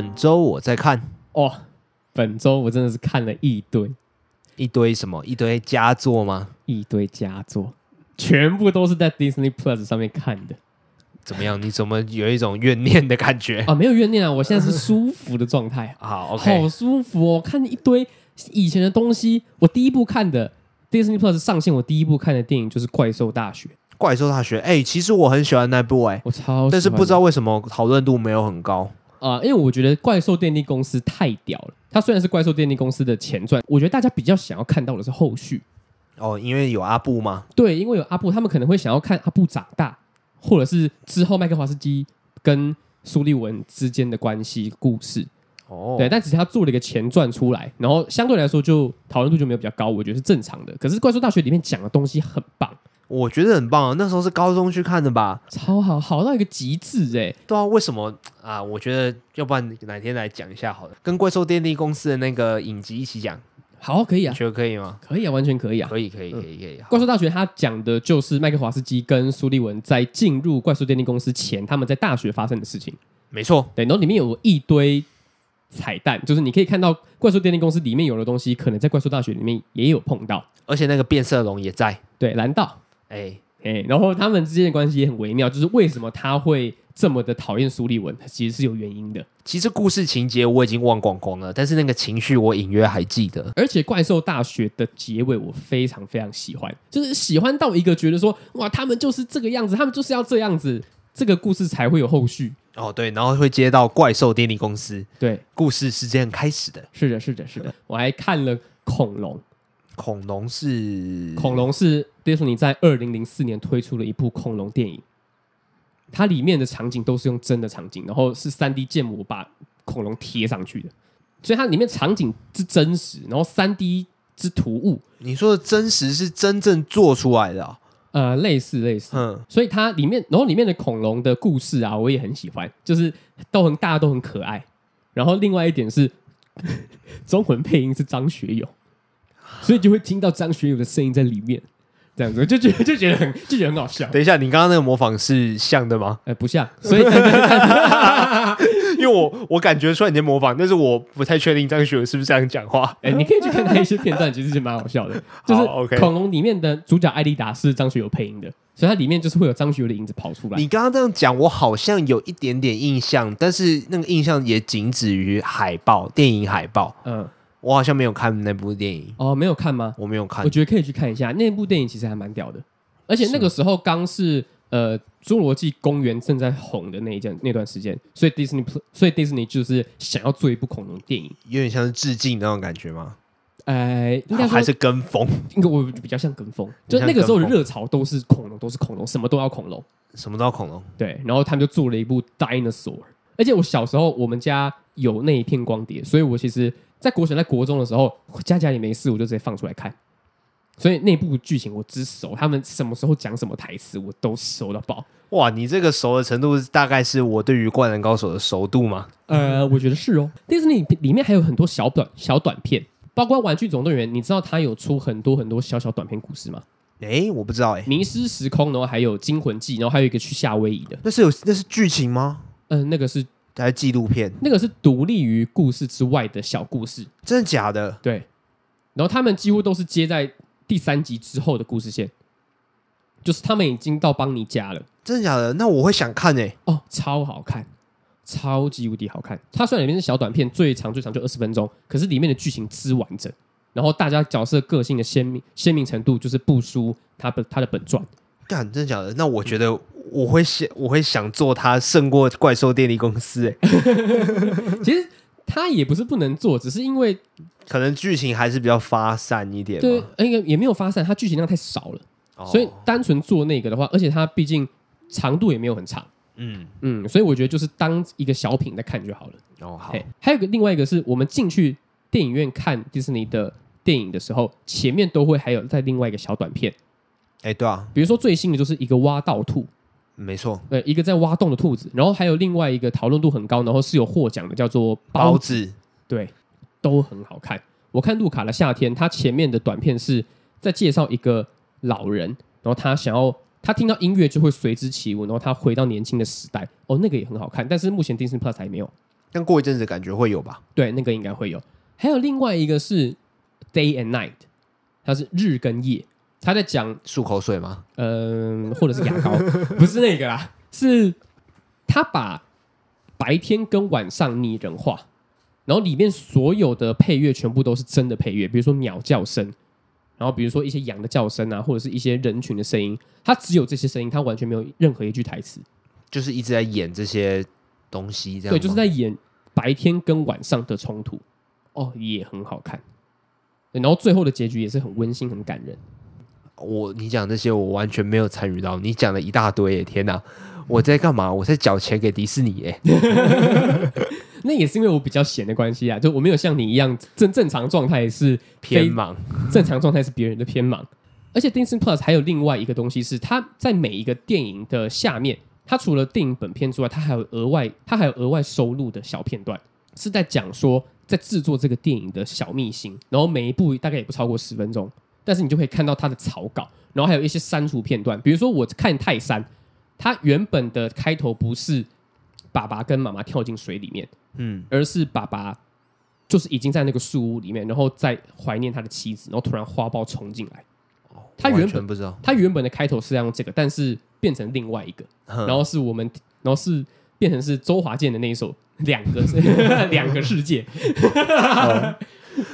本周我在看哦，本周我真的是看了一堆一堆什么一堆佳作吗？一堆佳作，全部都是在 Disney Plus 上面看的。怎么样？你怎么有一种怨念的感觉啊？没有怨念啊，我现在是舒服的状态。好，OK，好舒服哦！看一堆以前的东西。我第一部看的 Disney Plus 上线，我第一部看的电影就是《怪兽大学》。怪兽大学，哎、欸，其实我很喜欢那部、欸，哎，我超但是不知道为什么讨论度没有很高啊、呃。因为我觉得《怪兽电力公司》太屌了。它虽然是《怪兽电力公司》的前传，我觉得大家比较想要看到的是后续。哦，因为有阿布吗？对，因为有阿布，他们可能会想要看阿布长大。或者是之后麦克华斯基跟苏利文之间的关系故事哦，对，但只是他做了一个前传出来，然后相对来说就讨论度就没有比较高，我觉得是正常的。可是《怪兽大学》里面讲的东西很棒，我觉得很棒啊！那时候是高中去看的吧，超好，好到一个极致哎！对啊，为什么啊？我觉得要不然哪天来讲一下好了，跟怪兽电力公司的那个影集一起讲。好，可以啊，觉得可以吗？可以啊，完全可以啊，可以，可以，可以，可以。怪兽大学它讲的就是麦克华斯基跟苏利文在进入怪兽电力公司前，他们在大学发生的事情。没错，对，然后里面有一堆彩蛋，就是你可以看到怪兽电力公司里面有的东西，可能在怪兽大学里面也有碰到，而且那个变色龙也在。对，蓝道，哎哎，然后他们之间的关系也很微妙，就是为什么他会这么的讨厌苏立文，他其实是有原因的。其实故事情节我已经忘光光了，但是那个情绪我隐约还记得。而且怪兽大学的结尾我非常非常喜欢，就是喜欢到一个觉得说，哇，他们就是这个样子，他们就是要这样子，这个故事才会有后续。哦，对，然后会接到怪兽电力公司，对，故事是这样开始的。是的，是的，是的。我还看了恐龙，恐龙是恐龙是迪士尼在二零零四年推出了一部恐龙电影。它里面的场景都是用真的场景，然后是三 D 建模把恐龙贴上去的，所以它里面场景是真实，然后三 D 之图物。你说的真实是真正做出来的啊？呃，类似类似。嗯，所以它里面，然后里面的恐龙的故事啊，我也很喜欢，就是都很大家都很可爱。然后另外一点是，中文配音是张学友，所以就会听到张学友的声音在里面。这样子就觉得 就觉得很就觉得很好笑。等一下，你刚刚那个模仿是像的吗？哎、欸，不像。所以，因为我我感觉出来你在模仿，但是我不太确定张学友是不是这样讲话。哎、欸，你可以去看他一些片段，其实是蛮好笑的。就是恐龙里面的主角艾丽达是张学友配音的，所以它里面就是会有张学友的影子跑出来。你刚刚这样讲，我好像有一点点印象，但是那个印象也仅止于海报，电影海报。嗯。我好像没有看那部电影哦，没有看吗？我没有看，我觉得可以去看一下那部电影，其实还蛮屌的。而且那个时候刚是，呃《侏罗纪公园》正在红的那一阵那段时间，所以迪士尼，所以迪士尼就是想要做一部恐龙电影，有点像是致敬那种感觉吗？呃，应该还是跟风，应该我比较像跟风，就那个时候的热潮都是恐龙，都是恐龙，什么都要恐龙，什么都要恐龙。对，然后他们就做了一部 Dinosaur，而且我小时候我们家有那一片光碟，所以我其实。在国小、在国中的时候，家家里没事，我就直接放出来看。所以那部剧情我之熟，他们什么时候讲什么台词，我都熟到爆。哇，你这个熟的程度，大概是我对于《灌篮高手》的熟度吗？呃，我觉得是哦。迪士尼里面还有很多小短小短片，包括《玩具总动员》，你知道它有出很多很多小小短片故事吗？诶，我不知道诶。迷失时空，然后还有《惊魂记》，然后还有一个去夏威夷的，那是有那是剧情吗？嗯、呃，那个是。还是纪录片，那个是独立于故事之外的小故事，真的假的？对，然后他们几乎都是接在第三集之后的故事线，就是他们已经到邦尼家了，真的假的？那我会想看诶，哦，超好看，超级无敌好看。它虽然里面是小短片，最长最长就二十分钟，可是里面的剧情之完整，然后大家角色个性的鲜明鲜明程度，就是不输他的他的本传。干，真的假的？那我觉得。我会想，我会想做它胜过怪兽电力公司。哎，其实它也不是不能做，只是因为可能剧情还是比较发散一点。对，那个也没有发散，它剧情量太少了，哦、所以单纯做那个的话，而且它毕竟长度也没有很长。嗯嗯，所以我觉得就是当一个小品在看就好了。哦好。还有个另外一个是我们进去电影院看迪士尼的电影的时候，前面都会还有在另外一个小短片。哎，对啊，比如说最新的就是一个挖到兔。没错，对，一个在挖洞的兔子，然后还有另外一个讨论度很高，然后是有获奖的，叫做包子，包子，对，都很好看。我看路卡的夏天，它前面的短片是在介绍一个老人，然后他想要他听到音乐就会随之起舞，然后他回到年轻的时代。哦，那个也很好看，但是目前 Disney Plus 还没有。但过一阵子感觉会有吧？对，那个应该会有。还有另外一个是 Day and Night，它是日跟夜，他在讲漱口水吗？嗯、呃，或者是牙膏，不是那个啦，是他把白天跟晚上拟人化，然后里面所有的配乐全部都是真的配乐，比如说鸟叫声。然后比如说一些羊的叫声啊，或者是一些人群的声音，他只有这些声音，他完全没有任何一句台词，就是一直在演这些东西，这样。对，就是在演白天跟晚上的冲突，哦，也很好看。然后最后的结局也是很温馨、很感人。我你讲这些，我完全没有参与到。你讲了一大堆耶，天哪！我在干嘛？我在缴钱给迪士尼耶。那也是因为我比较闲的关系啊，就我没有像你一样正正常状态是偏忙，正常状态是别人的偏忙。而且 Disney Plus 还有另外一个东西是，它在每一个电影的下面，它除了电影本片之外，它还有额外，它还有额外收录的小片段，是在讲说在制作这个电影的小秘辛。然后每一部大概也不超过十分钟，但是你就可以看到它的草稿，然后还有一些删除片段。比如说我看泰山，它原本的开头不是爸爸跟妈妈跳进水里面。嗯，而是爸爸就是已经在那个树屋里面，然后在怀念他的妻子，然后突然花豹冲进来。他原本不知道，他原本的开头是要用这个，但是变成另外一个，然后是我们，然后是变成是周华健的那一首《两个 两个世界》哦。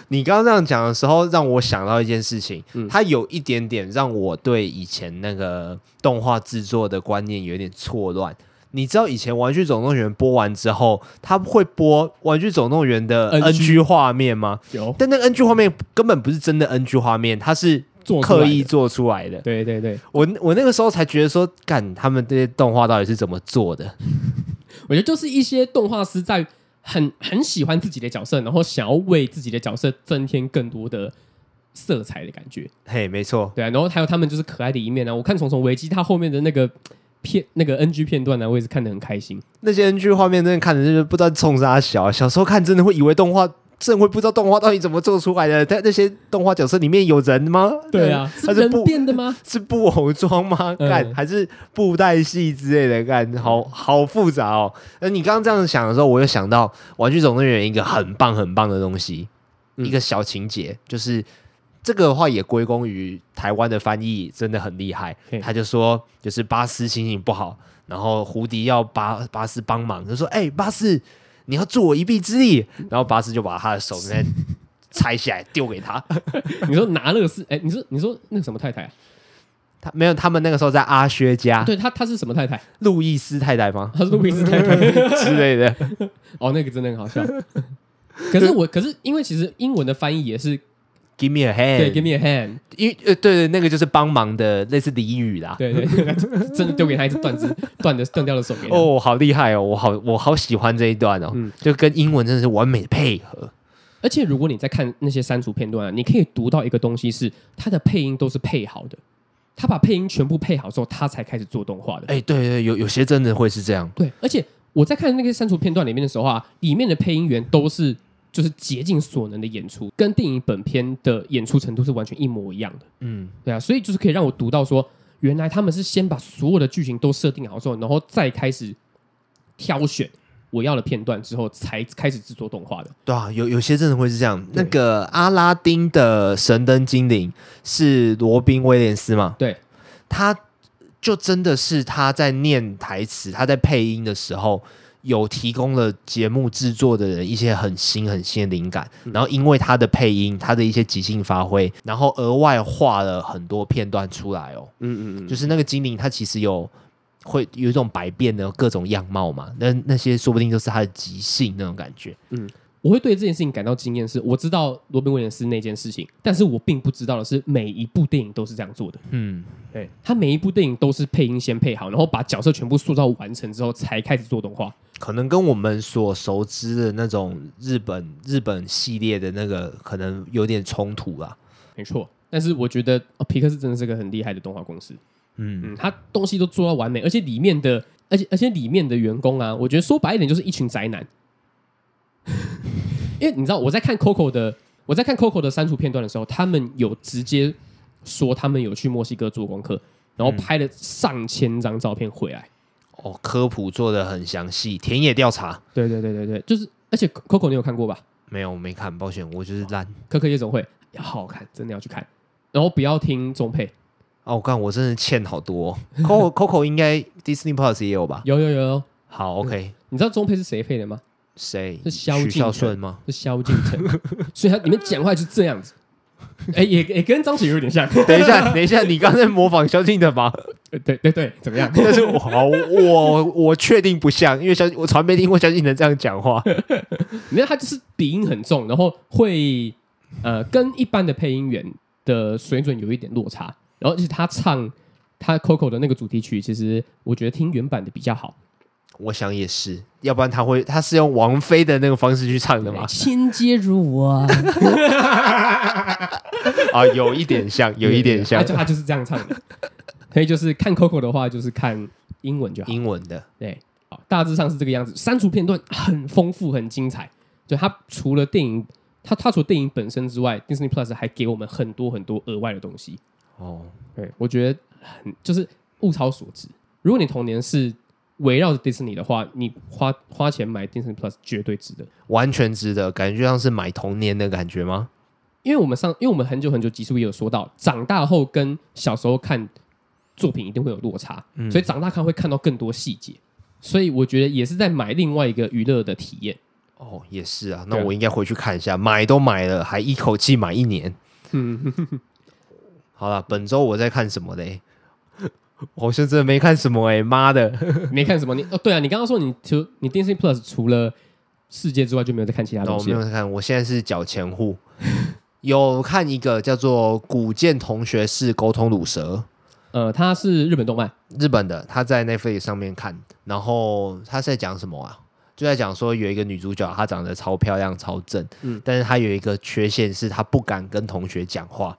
你刚刚这样讲的时候，让我想到一件事情，嗯，它有一点点让我对以前那个动画制作的观念有点错乱。你知道以前《玩具总动员》播完之后，他会播《玩具总动员》的 NG 画面吗？有，但那个 NG 画面根本不是真的 NG 画面，它是刻意做出来的。对对对，我我那个时候才觉得说，干他们这些动画到底是怎么做的？我觉得就是一些动画师在很很喜欢自己的角色，然后想要为自己的角色增添更多的色彩的感觉。嘿，没错，对啊，然后还有他们就是可爱的一面呢、啊。我看《虫虫危机》，它后面的那个。片 那个 NG 片段呢，我也是看得很开心。那些 NG 画面真的看的就是不知道冲啥小，小时候看真的会以为动画，真的会不知道动画到底怎么做出来的。但那些动画角色里面有人吗？对啊，是人变的吗？是布偶装吗？干、嗯、还是布袋戏之类的？干好好复杂哦。那你刚刚这样想的时候，我又想到《玩具总动员》一个很棒很棒的东西，嗯、一个小情节就是。这个的话也归功于台湾的翻译真的很厉害，他就说就是巴斯心情不好，然后胡迪要巴巴斯帮忙，就说：“哎、欸，巴斯，你要助我一臂之力。”然后巴斯就把他的手那拆下来丢给他。你说拿乐事？哎，你说你说那个什么太太、啊？他没有，他们那个时候在阿薛家。对他，他是什么太太？路易斯太太吗？他 是路易斯太太 之类的。哦，那个真的很好笑。可是我，可是因为其实英文的翻译也是。Give me a hand，对，Give me a hand，因为呃，对对，那个就是帮忙的，类似俚语啦。对对，真的丢给他一只断肢、断的断掉的手给他。哦，好厉害哦，我好我好喜欢这一段哦，嗯，就跟英文真的是完美的配合。而且如果你在看那些删除片段，你可以读到一个东西是，它的配音都是配好的，他把配音全部配好之后，他才开始做动画的。哎，对对，有有些真的会是这样。对，而且我在看那个删除片段里面的时候啊，里面的配音员都是。就是竭尽所能的演出，跟电影本片的演出程度是完全一模一样的。嗯，对啊，所以就是可以让我读到说，原来他们是先把所有的剧情都设定好之后，然后再开始挑选我要的片段之后，才开始制作动画的。对啊，有有些真的会是这样。那个阿拉丁的神灯精灵是罗宾威廉斯吗？对，他就真的是他在念台词，他在配音的时候。有提供了节目制作的人一些很新很新的灵感，然后因为他的配音，他的一些即兴发挥，然后额外画了很多片段出来哦。嗯嗯嗯，就是那个精灵，它其实有会有一种百变的各种样貌嘛，那那些说不定就是他的即兴那种感觉。嗯。我会对这件事情感到惊艳，是我知道罗宾威廉斯那件事情，但是我并不知道的是每一部电影都是这样做的。嗯，对，他每一部电影都是配音先配好，然后把角色全部塑造完成之后才开始做动画。可能跟我们所熟知的那种日本日本系列的那个可能有点冲突啦。没错，但是我觉得哦，皮克斯真的是个很厉害的动画公司。嗯嗯，他东西都做到完美，而且里面的，而且而且里面的员工啊，我觉得说白一点就是一群宅男。因为你知道我在看 Coco 的，我在看 Coco 的删除片段的时候，他们有直接说他们有去墨西哥做功课，然后拍了上千张照片回来。哦，科普做的很详细，田野调查。对对对对对，就是而且 Coco 你有看过吧？没有，我没看，抱歉，我就是烂。可可夜总会要好好看，真的要去看。然后不要听中配。哦，我看我真的欠好多、哦。Coco Coco 应该 Disney Plus 也有吧？有有有。好，OK。你知道中配是谁配的吗？谁？是萧敬腾吗？是萧敬腾。所以他里面讲话是这样子。哎，也也跟张启有点像。等一下，等一下，你刚才模仿萧敬腾吗？对对对，怎么样？但是我我我确定不像，因为萧我从来没听过萧敬腾这样讲话。没有，他就是鼻音很重，然后会呃跟一般的配音员的水准有一点落差。然后而且他唱他 Coco 的那个主题曲，其实我觉得听原版的比较好。我想也是，要不然他会他是用王菲的那个方式去唱的吗？千接如我 啊，有一点像，有一点像，他就他就是这样唱的。所以就是看 Coco 的话，就是看英文就好。英文的，对，好，大致上是这个样子。删除片段很丰富，很精彩。就他除了电影，他他除了电影本身之外，Disney Plus 还给我们很多很多额外的东西。哦，对，我觉得很就是物超所值。如果你童年是围绕着 Disney 的话，你花花钱买 Disney Plus 绝对值得，完全值得，感觉像是买童年的感觉吗？因为我们上，因为我们很久很久集数也有说到，长大后跟小时候看作品一定会有落差，嗯、所以长大看会看到更多细节，所以我觉得也是在买另外一个娱乐的体验。哦，也是啊，那我应该回去看一下，买都买了，还一口气买一年。嗯，好了，本周我在看什么嘞？我现在真的没看什么哎、欸，妈的，没看什么？你哦，对啊，你刚刚说你除你 Disney Plus 除了世界之外就没有再看其他东西？我没有在看，我现在是缴钱户，有看一个叫做《古见同学是沟通乳蛇》，呃，它是日本动漫，日本的，他在 Netflix 上面看，然后他是在讲什么啊？就在讲说有一个女主角，她长得超漂亮、超正，嗯，但是她有一个缺陷是她不敢跟同学讲话，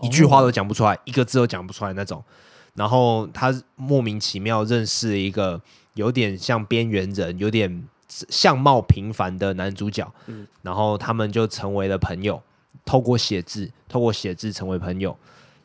一句话都讲不出来，哦、一个字都讲不出来那种。然后他莫名其妙认识了一个有点像边缘人、有点相貌平凡的男主角，嗯，然后他们就成为了朋友，透过写字，透过写字成为朋友，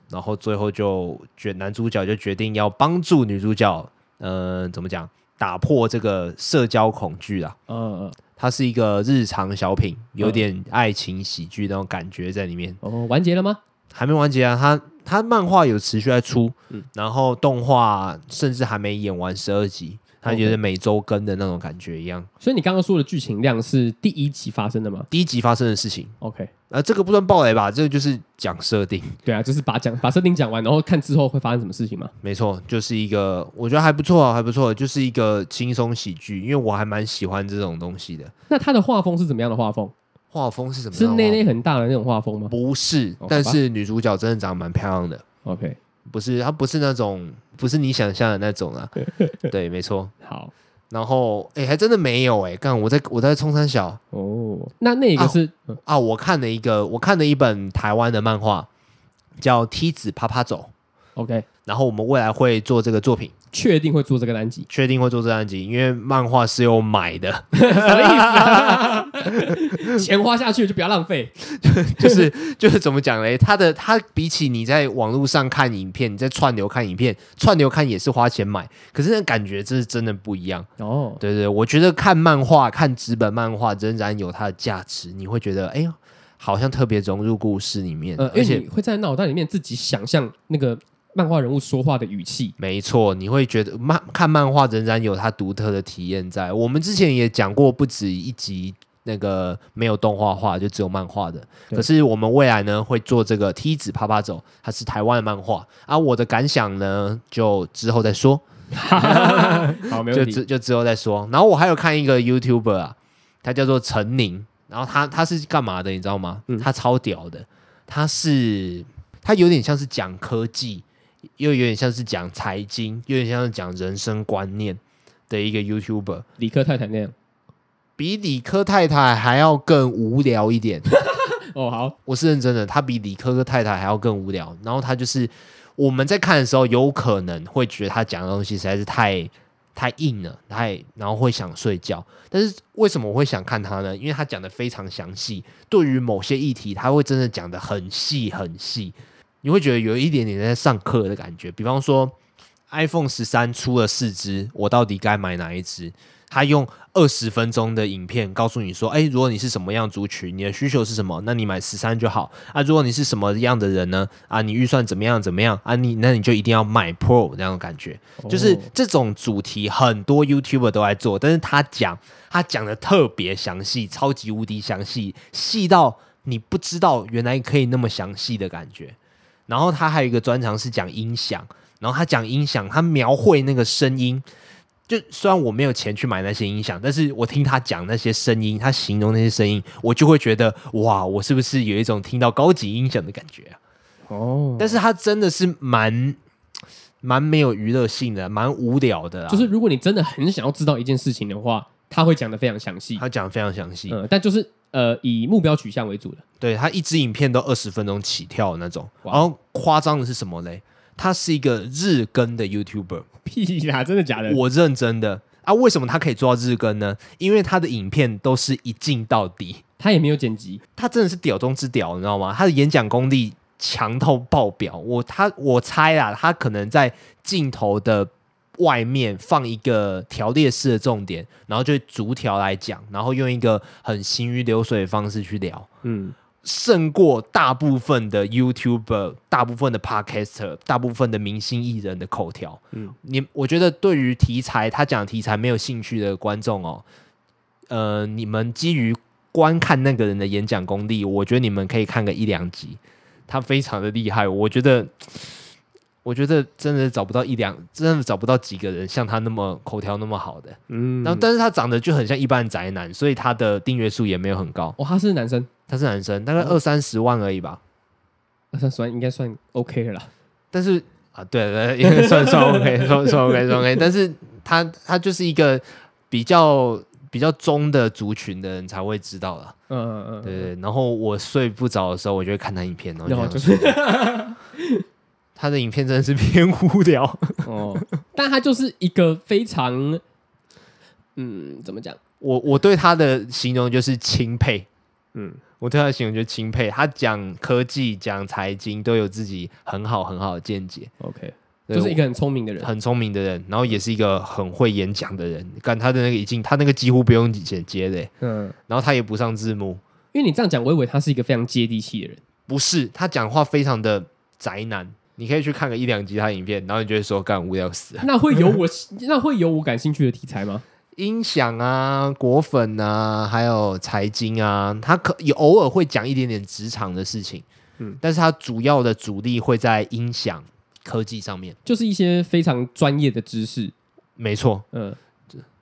然后最后就决男主角就决定要帮助女主角，嗯、呃，怎么讲，打破这个社交恐惧啊，嗯嗯，它是一个日常小品，有点爱情喜剧那种感觉在里面。哦，完结了吗？还没完结啊，他他漫画有持续在出，嗯，然后动画甚至还没演完十二集，他觉得每周更的那种感觉一样。所以你刚刚说的剧情量是第一集发生的吗？第一集发生的事情。OK，呃，这个不算暴雷吧？这个就是讲设定。对啊，就是把讲把设定讲完，然后看之后会发生什么事情嘛。没错，就是一个我觉得还不错啊，还不错，就是一个轻松喜剧，因为我还蛮喜欢这种东西的。那他的画风是怎么样的画风？画风是什么？是内内很大的那种画风吗？不是，但是女主角真的长得蛮漂亮的。OK，不是，她不是那种，不是你想象的那种啊。对，没错。好，然后，哎，还真的没有哎。刚我在我在冲山小哦，那那个是啊，我看了一个，我看了一本台湾的漫画，叫《梯子啪啪走》。OK，然后我们未来会做这个作品。确定会做这个单集，确定会做这个单集，因为漫画是有买的，什么意思啊？钱花下去就不要浪费，就是就是怎么讲嘞？他的他比起你在网络上看影片，你在串流看影片，串流看也是花钱买，可是那感觉这是真的不一样哦。对对，我觉得看漫画看纸本漫画仍然有它的价值，你会觉得哎呦，好像特别融入故事里面，呃、而且会在脑袋里面自己想象那个。漫画人物说话的语气，没错，你会觉得漫看漫画仍然有它独特的体验在。我们之前也讲过不止一集，那个没有动画化就只有漫画的。可是我们未来呢会做这个梯子啪啪走，它是台湾的漫画啊。我的感想呢就之后再说，好，没问题，就之就之后再说。然后我还有看一个 YouTuber 啊，他叫做陈宁，然后他他是干嘛的，你知道吗？嗯、他超屌的，他是他有点像是讲科技。又有点像是讲财经，有点像是讲人生观念的一个 YouTuber，理科太太那样，比理科太太还要更无聊一点。哦，好，我是认真的，他比理科太太还要更无聊。然后他就是我们在看的时候，有可能会觉得他讲的东西实在是太太硬了，太然后会想睡觉。但是为什么我会想看他呢？因为他讲的非常详细，对于某些议题，他会真的讲的很细很细。你会觉得有一点点在上课的感觉，比方说，iPhone 十三出了四支，我到底该买哪一支？他用二十分钟的影片告诉你说：“哎，如果你是什么样族群，你的需求是什么，那你买十三就好啊。如果你是什么样的人呢？啊，你预算怎么样怎么样啊？你那你就一定要买 Pro 这样的感觉。就是这种主题，很多 YouTuber 都在做，但是他讲他讲的特别详细，超级无敌详细，细到你不知道原来可以那么详细的感觉。然后他还有一个专长是讲音响，然后他讲音响，他描绘那个声音。”就虽然我没有钱去买那些音响，但是我听他讲那些声音，他形容那些声音，我就会觉得哇，我是不是有一种听到高级音响的感觉啊？哦，但是他真的是蛮蛮没有娱乐性的，蛮无聊的。就是如果你真的很想要知道一件事情的话，他会讲的非常详细，他讲的非常详细。嗯，但就是呃以目标取向为主的，对，他一支影片都二十分钟起跳的那种。然后夸张的是什么嘞？他是一个日更的 YouTuber，屁啦，真的假的？我认真的啊！为什么他可以做到日更呢？因为他的影片都是一镜到底，他也没有剪辑，他真的是屌中之屌，你知道吗？他的演讲功力强到爆表。我他我猜啦，他可能在镜头的外面放一个条列式的重点，然后就逐条来讲，然后用一个很行云流水的方式去聊，嗯。胜过大部分的 YouTuber、大部分的 Podcaster、大部分的明星艺人的口条。嗯，你我觉得对于题材他讲题材没有兴趣的观众哦，呃，你们基于观看那个人的演讲功力，我觉得你们可以看个一两集，他非常的厉害。我觉得，我觉得真的找不到一两，真的找不到几个人像他那么口条那么好的。嗯，然后但是他长得就很像一般宅男，所以他的订阅数也没有很高。哦，他是男生。他是男生，大概二三十万而已吧，二三十万应该算 OK 了啦。但是啊，对对，应该算算 OK，算算 OK，算 OK。但是他他就是一个比较比较中的族群的人才会知道了。嗯嗯嗯，对对。然后我睡不着的时候，我就会看他影片，然后就是 他的影片真的是偏无聊哦。但他就是一个非常嗯，怎么讲？我我对他的形容就是钦佩，嗯。我对他的形容就是钦佩，他讲科技、讲财经都有自己很好很好的见解。OK，就是一个很聪明的人，很聪明的人，然后也是一个很会演讲的人。看他的那个已经，他那个几乎不用剪接的。嗯，然后他也不上字幕，因为你这样讲，我以为他是一个非常接地气的人。不是，他讲话非常的宅男。你可以去看个一两集他影片，然后你就会说干无聊死。那会有我 那会有我感兴趣的题材吗？音响啊，果粉啊，还有财经啊，他可也偶尔会讲一点点职场的事情，嗯，但是他主要的主力会在音响科技上面，就是一些非常专业的知识，没错，嗯，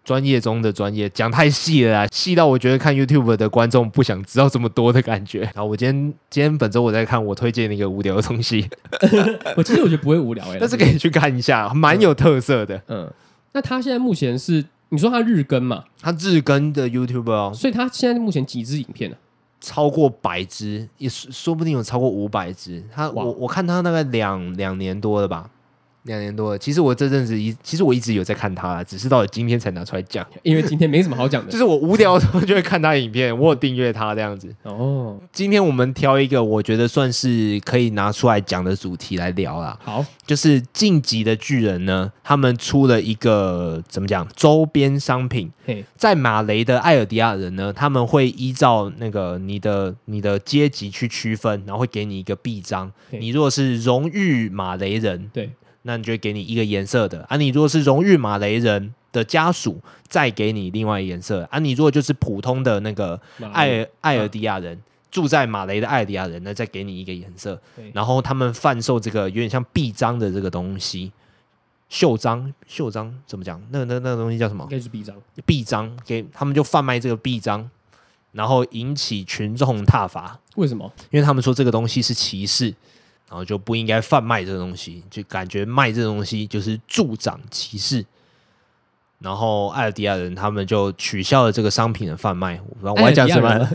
专业中的专业，讲太细了啦，细到我觉得看 YouTube 的观众不想知道这么多的感觉。然后我今天今天本周我在看我推荐的一个无聊的东西，我其实我觉得不会无聊哎、欸，但是可以去看一下，蛮有特色的，嗯，那他现在目前是。你说他日更嘛？他日更的 YouTuber 哦，所以他现在目前几支影片呢？超过百支，也说不定有超过五百支。他我我看他大概两两年多了吧。两年多了，其实我这阵子一，其实我一直有在看他，只是到了今天才拿出来讲，因为今天没什么好讲的。就是我无聊的时候就会看他影片，我有订阅他这样子。哦，今天我们挑一个我觉得算是可以拿出来讲的主题来聊啦。好，就是晋级的巨人呢，他们出了一个怎么讲周边商品。在马雷的艾尔迪亚人呢，他们会依照那个你的你的阶级去区分，然后会给你一个臂章。你如果是荣誉马雷人，对。那你就会给你一个颜色的啊，你如果是荣誉马雷人的家属，再给你另外一个颜色啊，你如果就是普通的那个艾尔艾尔迪亚人，住在马雷的艾尔迪亚人，那再给你一个颜色。然后他们贩售这个有点像臂章的这个东西，袖章袖章怎么讲？那那那个东西叫什么？应该是臂章。臂章给他们就贩卖这个臂章，然后引起群众挞伐。为什么？因为他们说这个东西是歧视。然后就不应该贩卖这个东西，就感觉卖这个东西就是助长歧视。然后艾尔迪亚人他们就取消了这个商品的贩卖。我不知道我还讲什么？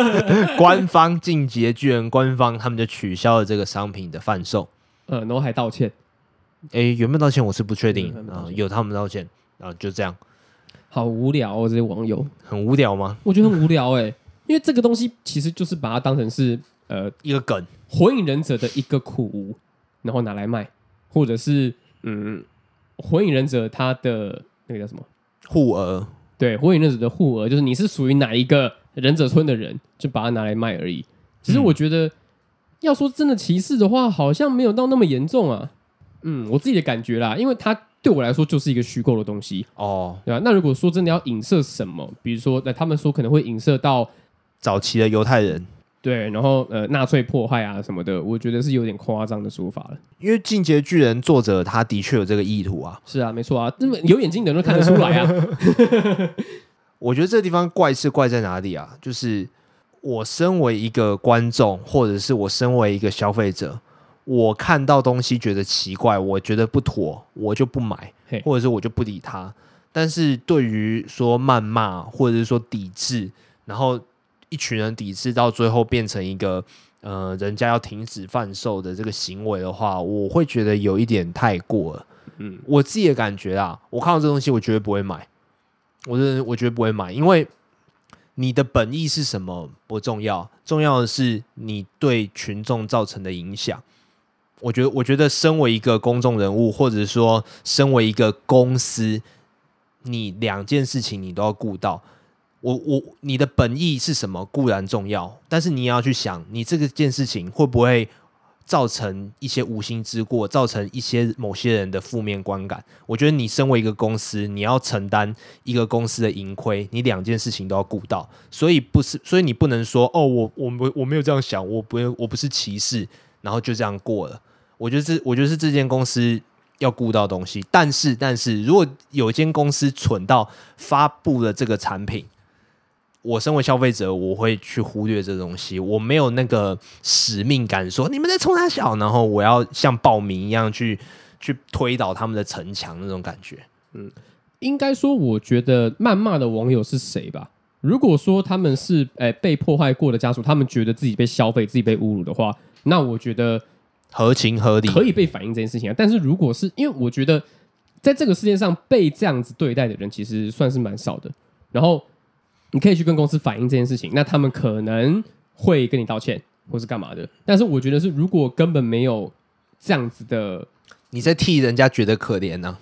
官方进击的巨人官方他们就取消了这个商品的贩售。呃，然后还道歉。哎，有没有道歉？我是不确定。啊，有他们道歉。然后就这样。好无聊哦，这些网友很无聊吗？我觉得很无聊哎，因为这个东西其实就是把它当成是。呃，一个梗，火影忍者的一个苦无，然后拿来卖，或者是嗯，火影忍者他的那个叫什么护额？对，火影忍者的护额就是你是属于哪一个忍者村的人，就把它拿来卖而已。其实我觉得，嗯、要说真的歧视的话，好像没有到那么严重啊。嗯，我自己的感觉啦，因为它对我来说就是一个虚构的东西哦，对吧？那如果说真的要影射什么，比如说，那他们说可能会影射到早期的犹太人。对，然后呃，纳粹迫害啊什么的，我觉得是有点夸张的说法了。因为《进阶巨人》作者他的确有这个意图啊。是啊，没错啊，那么有眼睛的人都看得出来啊。我觉得这个地方怪是怪在哪里啊？就是我身为一个观众，或者是我身为一个消费者，我看到东西觉得奇怪，我觉得不妥，我就不买，或者是我就不理他。但是对于说谩骂或者是说抵制，然后。一群人抵制到最后变成一个呃，人家要停止贩售的这个行为的话，我会觉得有一点太过了。嗯，我自己的感觉啊，我看到这东西，我绝对不会买。我觉得我绝对不会买，因为你的本意是什么不重要，重要的是你对群众造成的影响。我觉得，我觉得身为一个公众人物，或者说身为一个公司，你两件事情你都要顾到。我我你的本意是什么固然重要，但是你也要去想，你这个件事情会不会造成一些无心之过，造成一些某些人的负面观感？我觉得你身为一个公司，你要承担一个公司的盈亏，你两件事情都要顾到，所以不是，所以你不能说哦，我我我我没有这样想，我不我不是歧视，然后就这样过了。我觉得这我觉得是这间公司要顾到东西，但是但是如果有一间公司蠢到发布了这个产品。我身为消费者，我会去忽略这东西，我没有那个使命感，说你们在冲他小，然后我要像暴民一样去去推倒他们的城墙那种感觉。嗯，应该说，我觉得谩骂的网友是谁吧？如果说他们是诶、欸、被破坏过的家属，他们觉得自己被消费、自己被侮辱的话，那我觉得合情合理，可以被反映这件事情啊。但是如果是因为我觉得在这个世界上被这样子对待的人，其实算是蛮少的。然后。你可以去跟公司反映这件事情，那他们可能会跟你道歉，或是干嘛的。但是我觉得是，如果根本没有这样子的，你在替人家觉得可怜呢？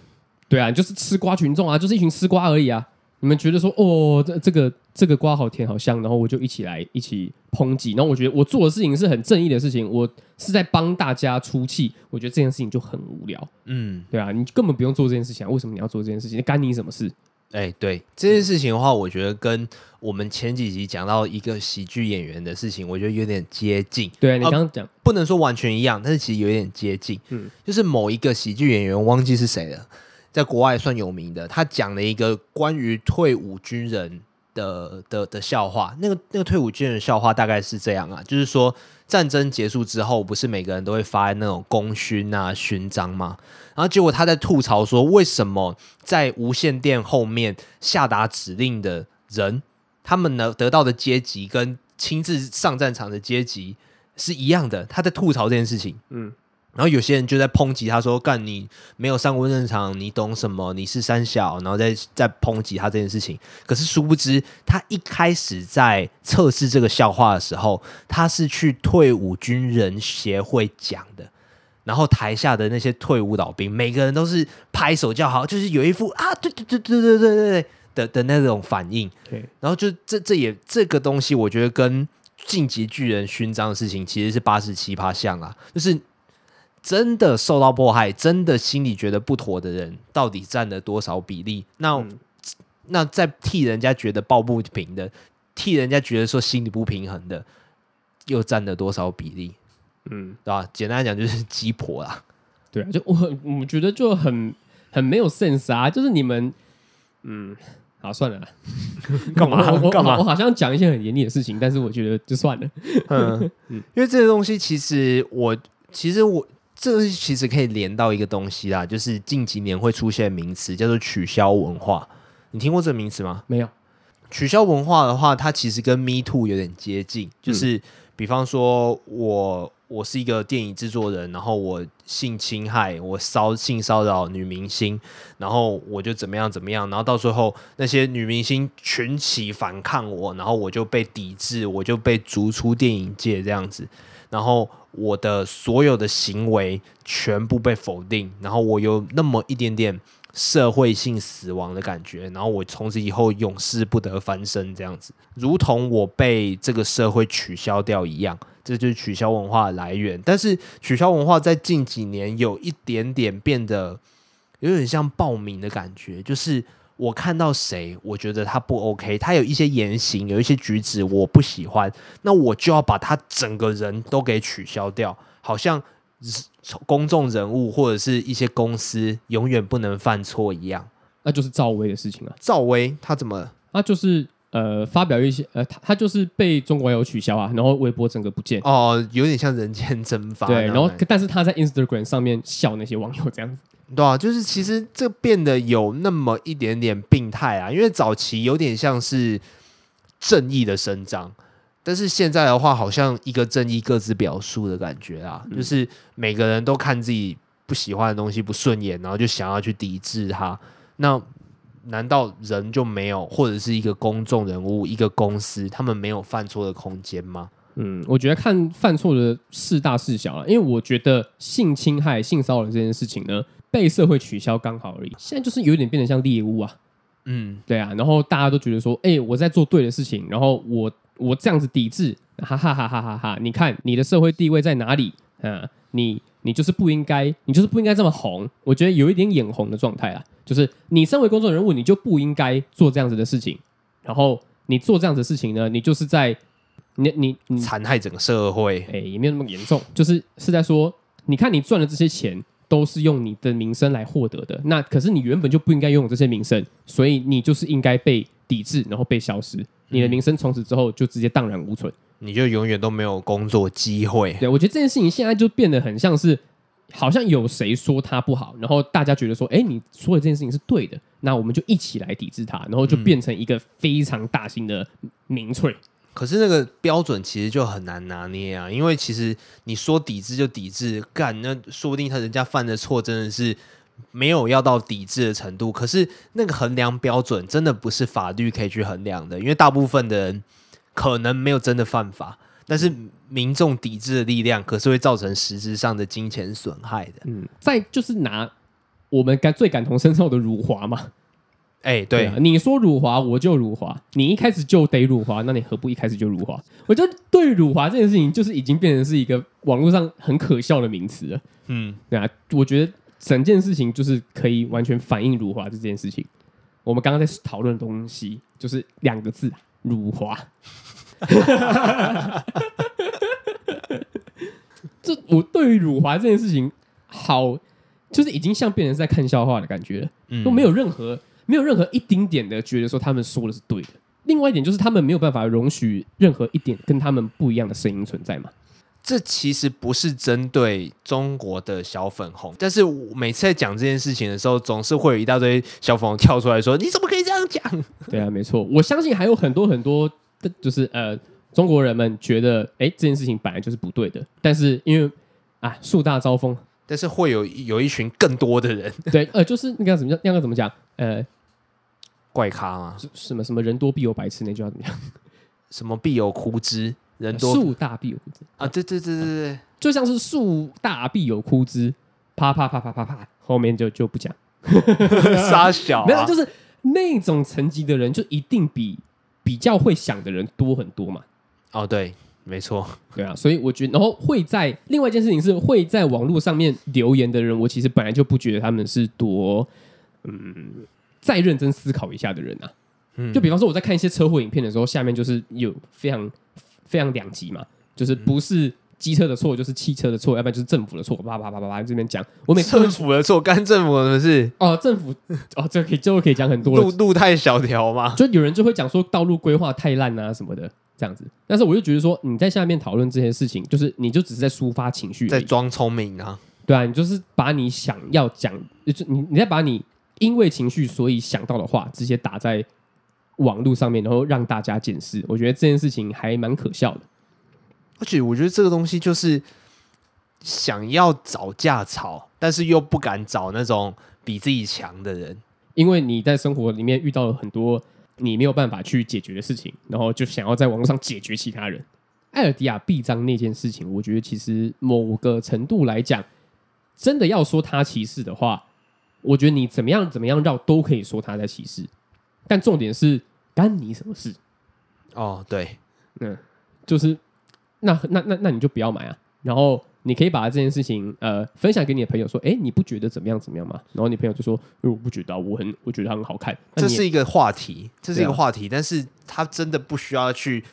对啊，就是吃瓜群众啊，就是一群吃瓜而已啊。你们觉得说，哦，这这个这个瓜好甜好香，然后我就一起来一起抨击。然后我觉得我做的事情是很正义的事情，我是在帮大家出气。我觉得这件事情就很无聊。嗯，对啊，你根本不用做这件事情啊，为什么你要做这件事情？干你什么事？哎、欸，对这件事情的话，我觉得跟我们前几集讲到一个喜剧演员的事情，我觉得有点接近。对啊，你刚刚讲不能说完全一样，但是其实有点接近。嗯，就是某一个喜剧演员，忘记是谁了，在国外算有名的，他讲了一个关于退伍军人的的的笑话。那个那个退伍军人的笑话大概是这样啊，就是说。战争结束之后，不是每个人都会发那种功勋啊、勋章吗？然后结果他在吐槽说，为什么在无线电后面下达指令的人，他们呢得到的阶级跟亲自上战场的阶级是一样的？他在吐槽这件事情。嗯。然后有些人就在抨击他说：“干你没有上过战场，你懂什么？你是三小。”然后再再抨击他这件事情。可是殊不知，他一开始在测试这个笑话的时候，他是去退伍军人协会讲的。然后台下的那些退伍老兵，每个人都是拍手叫好，就是有一副啊，对对对对对对对的的那种反应。对，然后就这这也这个东西，我觉得跟进击巨人勋章的事情其实是八十七趴像啊，就是。真的受到迫害，真的心里觉得不妥的人，到底占了多少比例？那、嗯、那在替人家觉得抱不平的，替人家觉得说心里不平衡的，又占了多少比例？嗯，对吧？简单来讲就是鸡婆啦。对啊，就我我觉得就很很没有 sense 啊！就是你们，嗯，好算了啦，干嘛干嘛？我好像讲一些很严厉的事情，但是我觉得就算了。嗯嗯，因为这些东西其实我其实我。这个其实可以连到一个东西啦，就是近几年会出现名词叫做取消文化。你听过这个名词吗？没有。取消文化的话，它其实跟 Me Too 有点接近，就是比方说我我是一个电影制作人，然后我性侵害，我骚性骚扰女明星，然后我就怎么样怎么样，然后到最后那些女明星群起反抗我，然后我就被抵制，我就被逐出电影界这样子。然后我的所有的行为全部被否定，然后我有那么一点点社会性死亡的感觉，然后我从此以后永世不得翻身，这样子，如同我被这个社会取消掉一样，这就是取消文化的来源。但是取消文化在近几年有一点点变得有点像暴民的感觉，就是我看到谁，我觉得他不 OK，他有一些言行，有一些举止我不喜欢，那我就要把他整个人都给取消掉，好像。公众人物或者是一些公司永远不能犯错一样，那就是赵薇的事情啊。赵薇她怎么？那就是呃发表一些呃，他他就是被中国网友取消啊，然后微博整个不见哦，有点像人间蒸发。对，然后但是他在 Instagram 上面笑那些网友这样子，对啊，就是其实这变得有那么一点点病态啊，因为早期有点像是正义的伸张。但是现在的话，好像一个正义各自表述的感觉啊，嗯、就是每个人都看自己不喜欢的东西不顺眼，然后就想要去抵制它。那难道人就没有，或者是一个公众人物、一个公司，他们没有犯错的空间吗？嗯，我觉得看犯错的事大事小啊，因为我觉得性侵害、性骚扰这件事情呢，被社会取消刚好而已。现在就是有点变得像猎物啊，嗯，对啊，然后大家都觉得说，哎、欸，我在做对的事情，然后我。我这样子抵制，哈哈哈哈哈哈！你看你的社会地位在哪里？啊，你你就是不应该，你就是不应该这么红。我觉得有一点眼红的状态啊，就是你身为公众人物，你就不应该做这样子的事情。然后你做这样子的事情呢，你就是在你你你残害整个社会。哎，也没有那么严重，就是是在说，你看你赚的这些钱都是用你的名声来获得的，那可是你原本就不应该拥有这些名声，所以你就是应该被抵制，然后被消失。你的名声从此之后就直接荡然无存，你就永远都没有工作机会。对，我觉得这件事情现在就变得很像是，好像有谁说他不好，然后大家觉得说，哎，你说的这件事情是对的，那我们就一起来抵制他，然后就变成一个非常大型的民粹。可是那个标准其实就很难拿捏啊，因为其实你说抵制就抵制，干，那说不定他人家犯的错真的是。没有要到抵制的程度，可是那个衡量标准真的不是法律可以去衡量的，因为大部分的人可能没有真的犯法，但是民众抵制的力量可是会造成实质上的金钱损害的。嗯，再就是拿我们感最感同身受的辱华嘛，哎、欸，对，对啊，你说辱华我就辱华，你一开始就得辱华，那你何不一开始就辱华？我觉得对辱华这件事情，就是已经变成是一个网络上很可笑的名词了。嗯，对啊，我觉得。整件事情就是可以完全反映辱华这件事情。我们刚刚在讨论的东西就是两个字：辱华。这我对于辱华这件事情，好，就是已经像变成是在看笑话的感觉了，都没有任何没有任何一丁点的觉得说他们说的是对的。另外一点就是他们没有办法容许任何一点跟他们不一样的声音存在嘛。这其实不是针对中国的小粉红，但是我每次在讲这件事情的时候，总是会有一大堆小粉红跳出来说：“你怎么可以这样讲？”对啊，没错，我相信还有很多很多的，就是呃，中国人们觉得，哎，这件事情本来就是不对的，但是因为啊，树大招风，但是会有有一群更多的人，对，呃，就是那个怎么叫那个怎么讲？呃，怪咖吗？什么什么人多必有白痴，那句话怎么样？什么必有枯枝？人多树大必有枯枝啊！对对对对对，就像是树大必有枯枝，啪啪啪啪啪啪，后面就就不讲，傻小、啊、没有，就是那种层级的人，就一定比比较会想的人多很多嘛。哦，对，没错，对啊，所以我觉得，然后会在另外一件事情是会在网络上面留言的人，我其实本来就不觉得他们是多嗯，再认真思考一下的人啊。嗯，就比方说我在看一些车祸影片的时候，下面就是有非常。非常两极嘛，就是不是机车的错，就是汽车的错，要不然就是政府的错。叭叭叭叭叭，这边讲，我每次政府的错，干政府的事哦，政府哦，这可以，这个可以讲很多。路路太小条嘛，就有人就会讲说道路规划太烂啊什么的这样子。但是我就觉得说，你在下面讨论这些事情，就是你就只是在抒发情绪，在装聪明啊。对啊，你就是把你想要讲，就你你在把你因为情绪所以想到的话，直接打在。网络上面，然后让大家检视，我觉得这件事情还蛮可笑的。而且我觉得这个东西就是想要找架吵，但是又不敢找那种比自己强的人，因为你在生活里面遇到了很多你没有办法去解决的事情，然后就想要在网络上解决其他人。艾尔迪亚臂章那件事情，我觉得其实某个程度来讲，真的要说他歧视的话，我觉得你怎么样怎么样绕都可以说他在歧视。但重点是干你什么事？哦，对，嗯，就是那那那那你就不要买啊。然后你可以把这件事情呃分享给你的朋友说，哎，你不觉得怎么样怎么样吗？然后你朋友就说，因为我不觉得，我很我觉得它很好看。这是一个话题，这是一个话题，啊、但是他真的不需要去。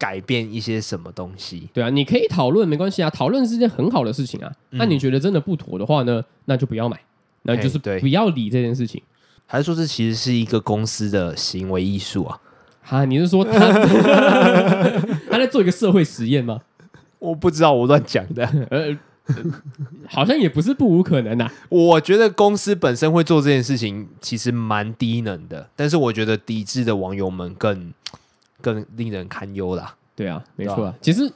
改变一些什么东西？对啊，你可以讨论，没关系啊，讨论是件很好的事情啊。那、嗯、你觉得真的不妥的话呢？那就不要买，那就是不要理这件事情。还是说这其实是一个公司的行为艺术啊？哈，你是说他 他在做一个社会实验吗？我不知道，我乱讲的。呃，好像也不是不无可能啊。我觉得公司本身会做这件事情，其实蛮低能的。但是我觉得抵制的网友们更。更令人堪忧啦。对啊，没错啊。其实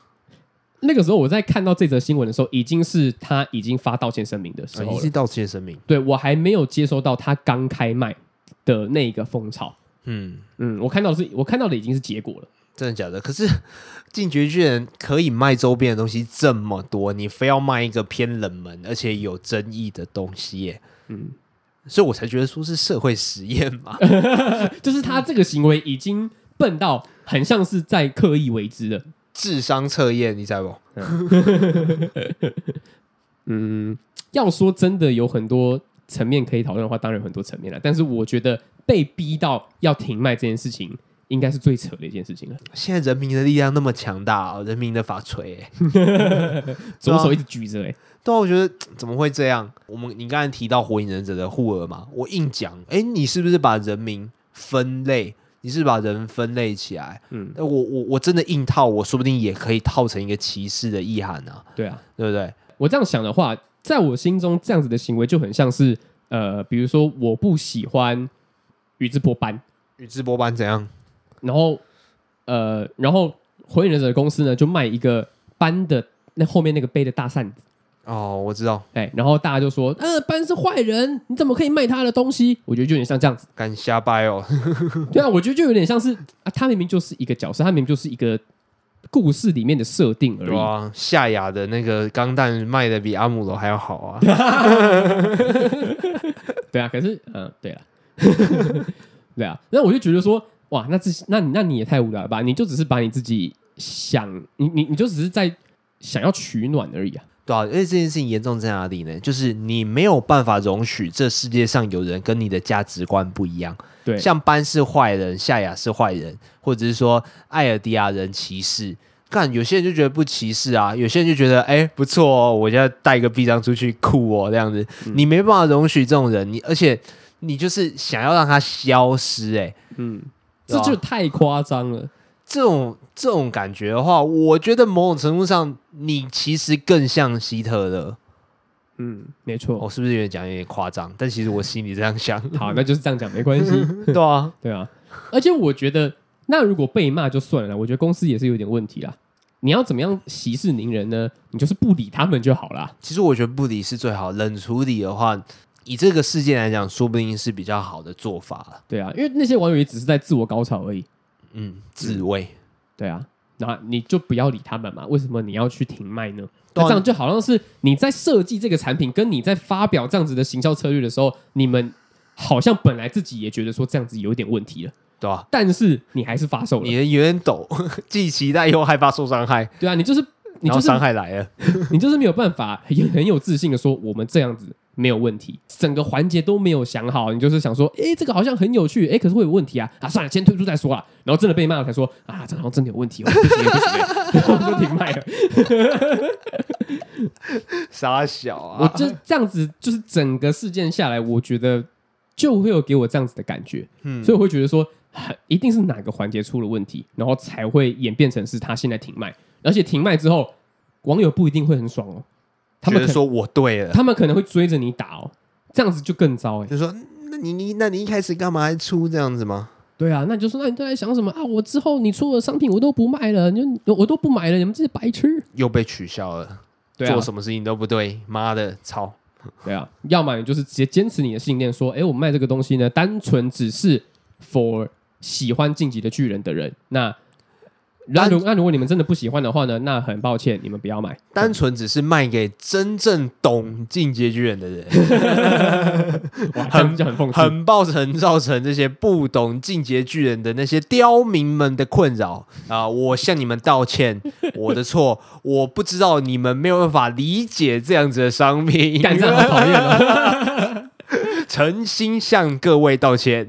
那个时候我在看到这则新闻的时候，已经是他已经发道歉声明的时候了。已经道歉声明。对，我还没有接收到他刚开卖的那个风潮。嗯嗯，我看到的是，我看到的已经是结果了。真的假的？可是进击巨人可以卖周边的东西这么多，你非要卖一个偏冷门而且有争议的东西耶？嗯，所以我才觉得说是社会实验嘛，就是他这个行为已经。笨到很像是在刻意为之的智商测验，你知道不？嗯，要说真的有很多层面可以讨论的话，当然有很多层面了。但是我觉得被逼到要停卖这件事情，应该是最扯的一件事情了。现在人民的力量那么强大，人民的法锤，左手一直举着，哎，对啊，我觉得怎么会这样？我们你刚才提到火影忍者的护耳嘛，我硬讲，哎，你是不是把人民分类？你是把人分类起来，嗯，我我我真的硬套，我说不定也可以套成一个歧视的意涵啊。对啊，对不对？我这样想的话，在我心中，这样子的行为就很像是，呃，比如说我不喜欢宇智波斑，宇智波斑怎样？然后，呃，然后火影忍者的公司呢，就卖一个斑的那后面那个背的大扇子。哦，我知道，哎，然后大家就说，呃，斑是坏人，你怎么可以卖他的东西？我觉得就有点像这样子，敢瞎掰哦。对啊，我觉得就有点像是啊，他明明就是一个角色，他明明就是一个故事里面的设定而已。啊，夏亚的那个钢弹卖的比阿姆罗还要好啊。对啊，可是，嗯，对啊，对啊，那我就觉得说，哇，那这那你那你也太无聊了吧？你就只是把你自己想，你你你就只是在想要取暖而已啊。对啊，因为这件事情严重在哪里呢？就是你没有办法容许这世界上有人跟你的价值观不一样。对，像班是坏人，夏亚是坏人，或者是说艾尔迪亚人歧视。看有些人就觉得不歧视啊，有些人就觉得哎不错哦，我现在带一个臂章出去酷哦这样子。嗯、你没办法容许这种人，你而且你就是想要让他消失，哎，嗯，这就太夸张了。这种这种感觉的话，我觉得某种程度上，你其实更像希特勒。嗯，没错。我、哦、是不是有点讲有点夸张？但其实我心里这样想。好，那就是这样讲，没关系。对啊，对啊。而且我觉得，那如果被骂就算了，我觉得公司也是有点问题啦。你要怎么样息事宁人呢？你就是不理他们就好啦。其实我觉得不理是最好，冷处理的话，以这个事件来讲，说不定是比较好的做法了。对啊，因为那些网友也只是在自我高潮而已。嗯，自卫，对啊，那你就不要理他们嘛。为什么你要去停卖呢？那这样就好像是你在设计这个产品，跟你在发表这样子的行销策略的时候，你们好像本来自己也觉得说这样子有点问题了，对啊，但是你还是发售了，你的有点抖，既期待又害怕受伤害。对啊，你就是，你就是伤害来了，你就是没有办法很很有自信的说我们这样子。没有问题，整个环节都没有想好，你就是想说，哎，这个好像很有趣，哎，可是会有问题啊！啊，算了，先退出再说啊。然后真的被骂了才说，啊，这好像真的有问题哦，不行不行，然后就停卖了。傻小啊！我就这样子，就是整个事件下来，我觉得就会有给我这样子的感觉，嗯，所以我会觉得说，一定是哪个环节出了问题，然后才会演变成是他现在停卖，而且停卖之后，网友不一定会很爽哦。他们说我对了，他们可能会追着你打哦，这样子就更糟哎。就说，那你你那你一开始干嘛还出这样子吗？对啊，那你就说，那你在想什么啊？我之后你出的商品我都不卖了，你我都不买了，你们这些白痴又被取消了，对啊，做什么事情都不对，妈的，操！对啊，要么你就是直接坚持你的信念，说，哎，我卖这个东西呢，单纯只是 for 喜欢晋级的巨人的人，那那如那如果你们真的不喜欢的话呢？那很抱歉，你们不要买。单纯只是卖给真正懂进阶巨人的人，很很讽刺，很造成造成这些不懂进阶巨人的那些刁民们的困扰啊！我向你们道歉，我的错，我不知道你们没有办法理解这样子的商品，干这样好讨厌啊！诚心向各位道歉。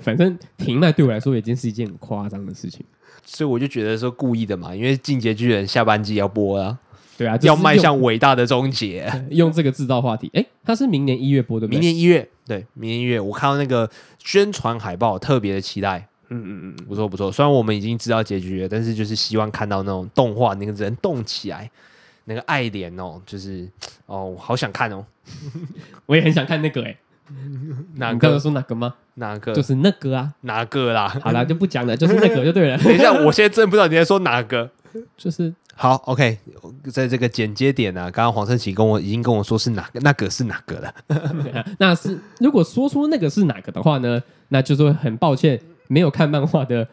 反正停卖对我来说已经是一件很夸张的事情。所以我就觉得说故意的嘛，因为《进阶巨人》下半季要播了，对啊，要迈向伟大的终结，用这个制造话题。哎，它是明年一月播的，明年一月，对，明年一月，我看到那个宣传海报，特别的期待。嗯嗯嗯，不错不错。虽然我们已经知道结局了，但是就是希望看到那种动画，那个人动起来，那个爱莲哦，就是哦，好想看哦，我也很想看那个哎。哪个？你刚刚说哪个吗？哪个？就是那个啊，哪个啦？好啦，就不讲了，就是那个 就对了。等一下，我现在真的不知道你在说哪个。就是好，OK，在这个剪接点呢，刚刚黄圣奇跟我已经跟我说是哪个，那个是哪个了。那是如果说出那个是哪个的话呢，那就是会很抱歉，没有看漫画的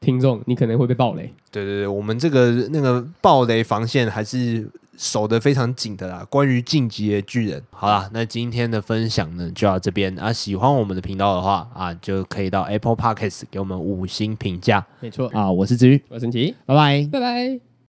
听众，你可能会被暴雷。对对对，我们这个那个暴雷防线还是。守得非常紧的啦。关于晋级的巨人，好啦，那今天的分享呢就到这边啊。喜欢我们的频道的话啊，就可以到 Apple Podcast 给我们五星评价。没错啊，我是子瑜，我是神奇，拜拜，拜拜。